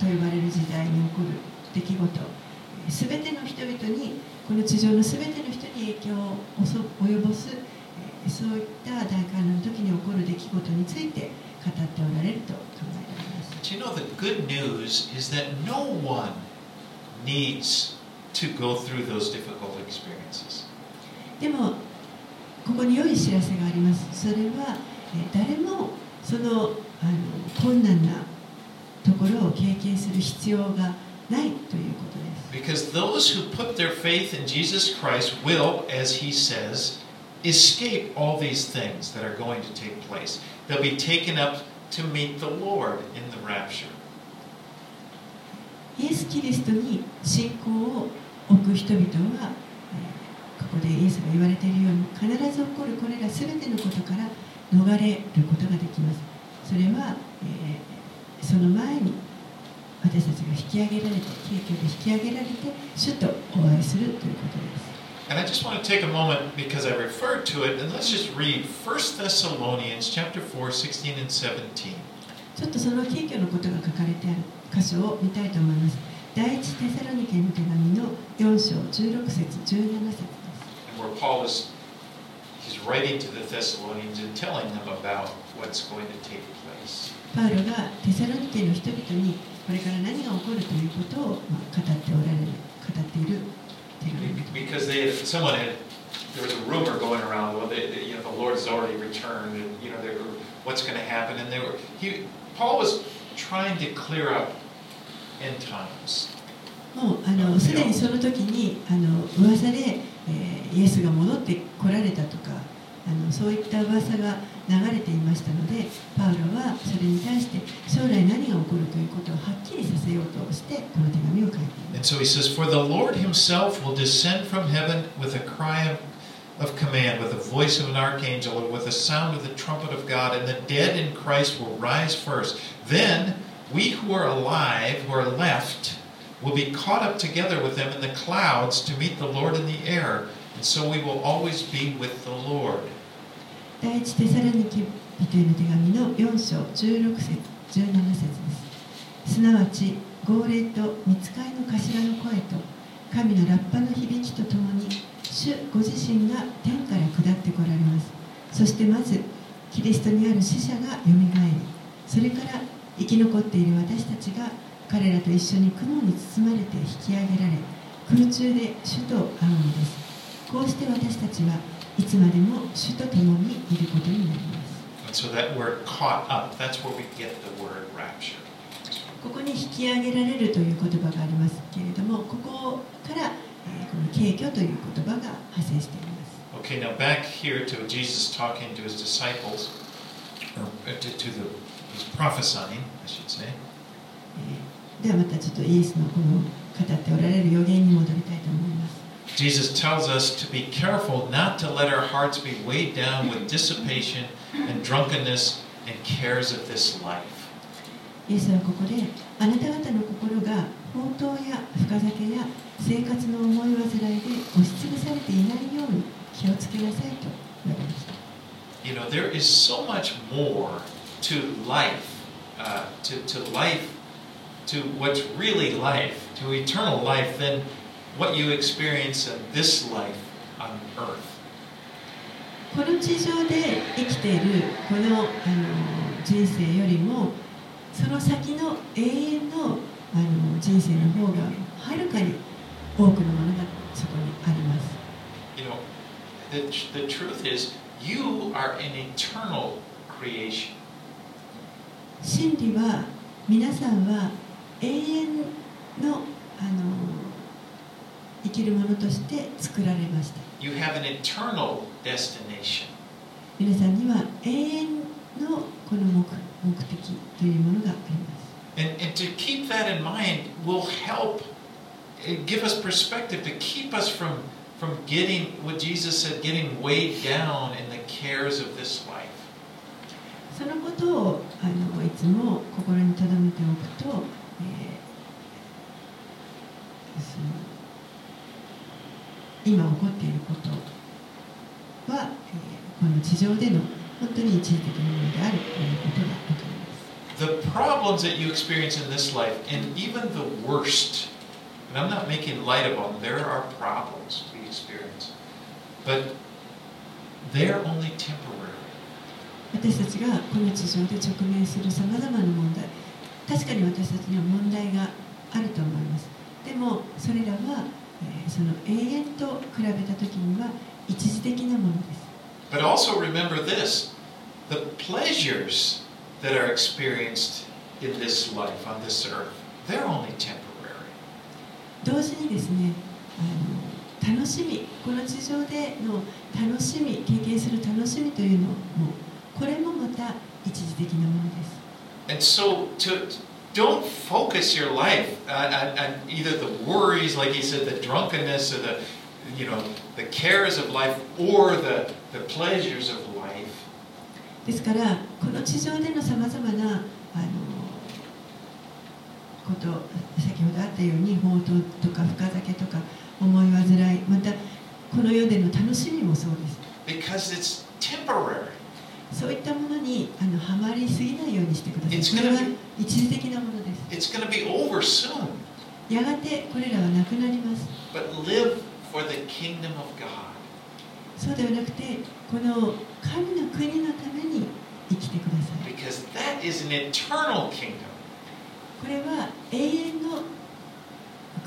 と呼ばれる時代に起こる出来事すべての人々にこの地上のすべての人に影響を及ぼすえーそういった大観難の時に起こる出来事について語っておられると考えられます But you know, the good news is that no one needs to go through those difficult experiences? でもここに良い知らせがありますそれはえー誰もそのあの困難なところを経験する必要がないということです Because those who put their faith in Jesus Christ will, as he says, escape all these things that are going to take place. They'll be taken up to meet the Lord in the rapture. イエス・キリストに信仰を置く人々は、えーここでイエスが言われているように必ず起こるこれら全てのことから逃れることができますそれは、えーその前に私たちが引き上げられて景挙で引き上げられて主とお会いするということです And I just want to take a moment because I referred to it, and let's just read 1 Thessalonians chapter 4, 16 and 17. ちょっとその景挙のことが書かれてある箇所を見たいと思います第一テサロニケの手紙の4章16節17節です and where Paul is he's writing to the Thessalonians and telling them about what's going to take place. パウロがテサロニケの人々にこれから何が起こるということを、まあ、語っておられる語っている手紙 Because they someone had there was a rumor going around well they, they- you know the Lord's already returned and you know they were, what's going to happen and they were he Paul was trying to clear up end times. もうあのすでにその時にあの噂で、えーイエスが戻って来られたとかあののそういった噂が 流れていましたのでパウロはそれに対して将来何が起こるということをはっきりさせようとしてこの手紙を書いていま And so he says, For the Lord himself will descend from heaven with a cry of, of command, with the voice of an archangel, and with the sound of the trumpet of God, and the dead in Christ will rise first. Then we who are alive, who are left, will be caught up together with them in the clouds to meet the Lord in the air, and so we will always be with the Lord. 第一テサロニキ人への手紙の4章16節17節ですすなわち号令と見つかいの頭の声と神のラッパの響きとともに主ご自身が天から下ってこられます。そしてまずキリストにある死者がよみがえりそれから生き残っている私たちが彼らと一緒に雲に包まれて引き上げられ空中で主と会うのです。こうして私たちはいつまでも主と共にいることになります。ここに引き上げられるという言葉がありますけれども、ここから、えー、この敬虚という言葉が発生しています。ではまたちょっとイエスのこの語っておられる予言に戻りたいと思います。Jesus tells us to be careful not to let our hearts be weighed down with dissipation and drunkenness and cares of this life. イエスはここであなた方の心が放蕩や深酒や生活の思い煩いで押しつぶされていないように気をつけなさいと言われました You know, there is so much more to life, uh, to, to life, to what's really life, to eternal life, than what you experience in this life on earth. この地上で生きているこのあの人生よりもその先の永遠のあの人生の方がはるかに多くのものがそこにあります You know, the, the truth is, you are an eternal creation. 真理は皆さんは永遠のあの生きるものとして作られました You have an eternal destination. 皆さんには永遠のこの目目的というものがあります And, and to keep that in mind will help uh, give us perspective to keep us from, from getting what Jesus said, getting weighed down in the cares of this life. そのことをあのいつも心に留めておくと、えーその今起こっていることは、えーこの地上での本当に一時的なものであるということが分かります。The problems that you experience in this life, and even the worst, and I'm not making light of them, there are problems we experience, but they're only temporary. 私たちがこの地上で直面するさまざまな問題確かに私たちには問題があると思いますでもそれらは、えーその永遠と比べた時には一時的なものです But also remember this the pleasures that are experienced in this life, on this earth, they're only temporary. 同時にですねあの楽しみこの地上での楽しみ経験する楽しみというのもこれもまた一時的なものです And so to don't focus your life on, on, on either the worries, like he said, the drunkenness or the you know the cares of life or the, the pleasures of life. ですからこの地上でのさまざまなあのこと先ほどあったように放蕩とか深酒とか思い煩いまたこの世での楽しみもそうです Because it's temporary. そういったものにあのはまりすぎないようにしてください一時的なものです It's going to be over soon. やがてこれらはなくなります But live for the kingdom of God. そうではなくてこの神の国のために生きてください Because that is an eternal kingdom. これは永遠の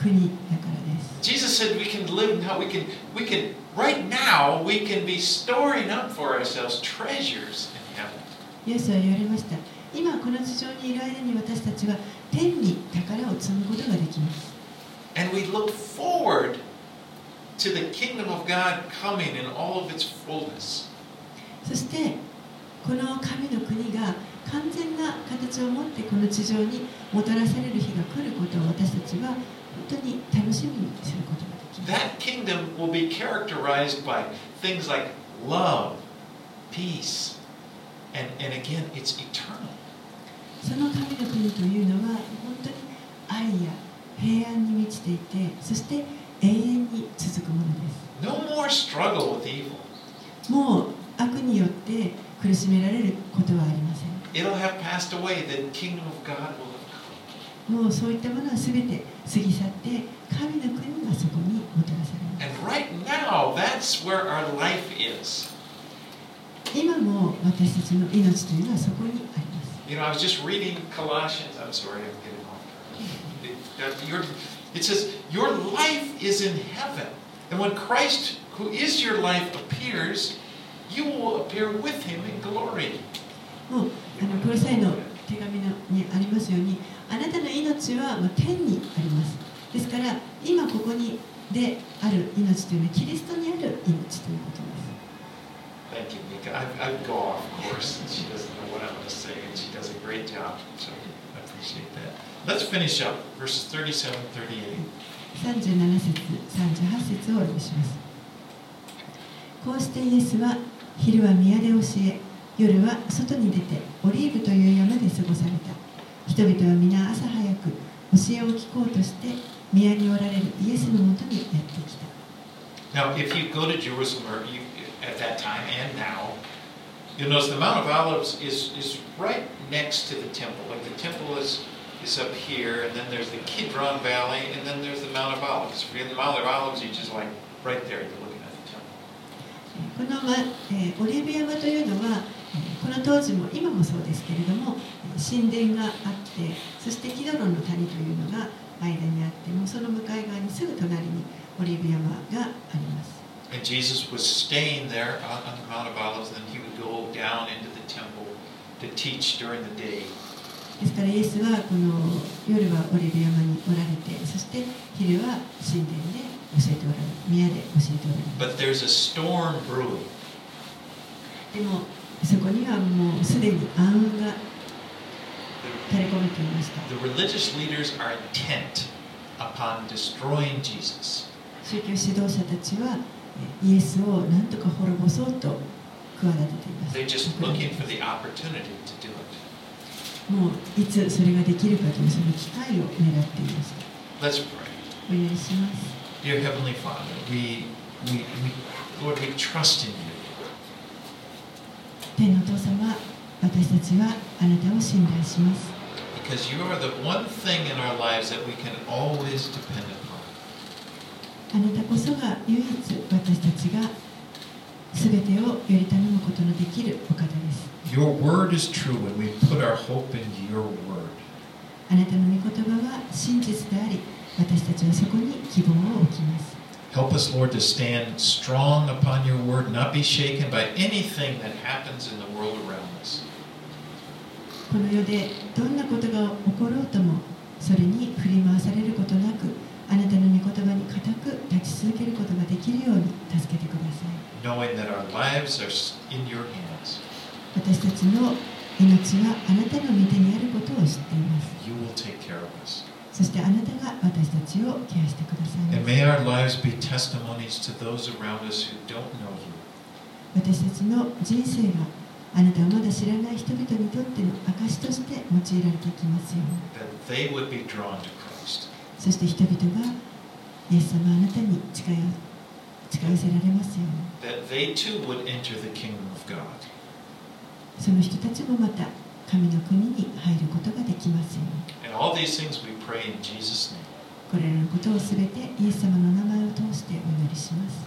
国だからです Jesus said we can live now. We can, we can, right now, we can be storing up for ourselves treasures in heaven. イエスは言われました今この地上にいる間に私たちは天に宝を積むことができます And we look forward to the kingdom of God coming in all of its fullness. そしてこの神の国が完全な形を持ってこの地上にもたらされる日が来ることを私たちは本当に楽しみにすることができます。That kingdom will be characterized by things like love, peace, and, and again, it's eternal. その神の国というのは本当に愛や平安に満ちていてそして永遠に続くものです No more struggle with evil. もう悪によって苦しめられることはありません It'll have passed away. The kingdom of God will have come. もうそういったものは全て過ぎ去って神の国がそこにもたらされます And right now, that's where our life is. 今も私たちの命というのはそこにあります You know, I was just reading Colossians. I'm sorry, I'm getting off. It, that your- it says, Your life is in heaven. And when Christ, who is your life, appears, you will appear with him in glory. もうあのコロサイの手紙のにありますようにあなたの命はもう天にありますですから今ここにである命というのはキリストにある命ということです Thank you, Mika. I, I go off course, and she doesn't know what I'm going to say, and she does a great job. So I appreciate that. Let's finish up verses 37 38. 37節38節をお読みしますこうしてイエスは昼は宮で教え夜は外に出てオリーブという山で過ごされた人々は皆朝早く教えを聞こうとして宮におられるイエスのもとにやってきた Now, if you go to Jerusalem or you, at that time and now, you'll notice the Mount of Olives is, is right next to the temple. Like the temple is, is up here, and then there's the Kidron Valley, and then there's the Mount of Olives. If you're in the Mount of Olives, you just like right there, you're looking at the temple. この、まえーオリーブ山というのはえこの当時も今もそうですけれどもえ神殿があってそしてキドロンの谷というのが間にあってもその向かい側にすぐ隣にオリーブ山があります And Jesus was staying there on, the Mount of Olives, and he would go down into the temple to teach during the day. ですからイエスはこの夜はオリーブ山におられてそして昼は神殿で教えておられる宮で教えておられる But there's a storm brewing. でもそこにはもうすでに暗雲が垂れ込めていました The religious leaders are intent upon destroying Jesus. 宗教指導者たちはえイエスを何とか滅ぼそうと企てています They're just looking for the opportunity to do it. もういつそれができるかというその機会を狙っていました Let's pray. お祈りします Dear Heavenly Father, we, we, we Lord, we trust in you. 天のお父様私たちはあなたを信頼します Because you are the one thing in our lives that we can always depend upon. あなたこそが唯一私たちが全てをより頼むことのできるお方です Your word is true and we put our hope in your word. あなたの御言葉は真実であり私たちはそこに希望を置きます Help us, Lord, to stand strong upon your word, not be shaken by anything that happens in the world around us. この世でどんなことが起ころうともそれに振り回されることなくあなたの御言葉に固く立ち続けることができるように助けてください knowing that our lives are in your hands. 私たちの命はあなたの御手にあることを知っています You will take care of us. そしてあなたが私たちをケアしてください And may our lives be testimonies to those around us who don't know you. 私たちの人生があなたをまだ知らない人々にとっての証として用いられていきますように that they would be drawn to Christ. そして人々がイエス様あなたに近寄せられますように.その人たちもまた神の国に入ることができますように.これらのことをすべてイエス様の名前を通してお祈りします。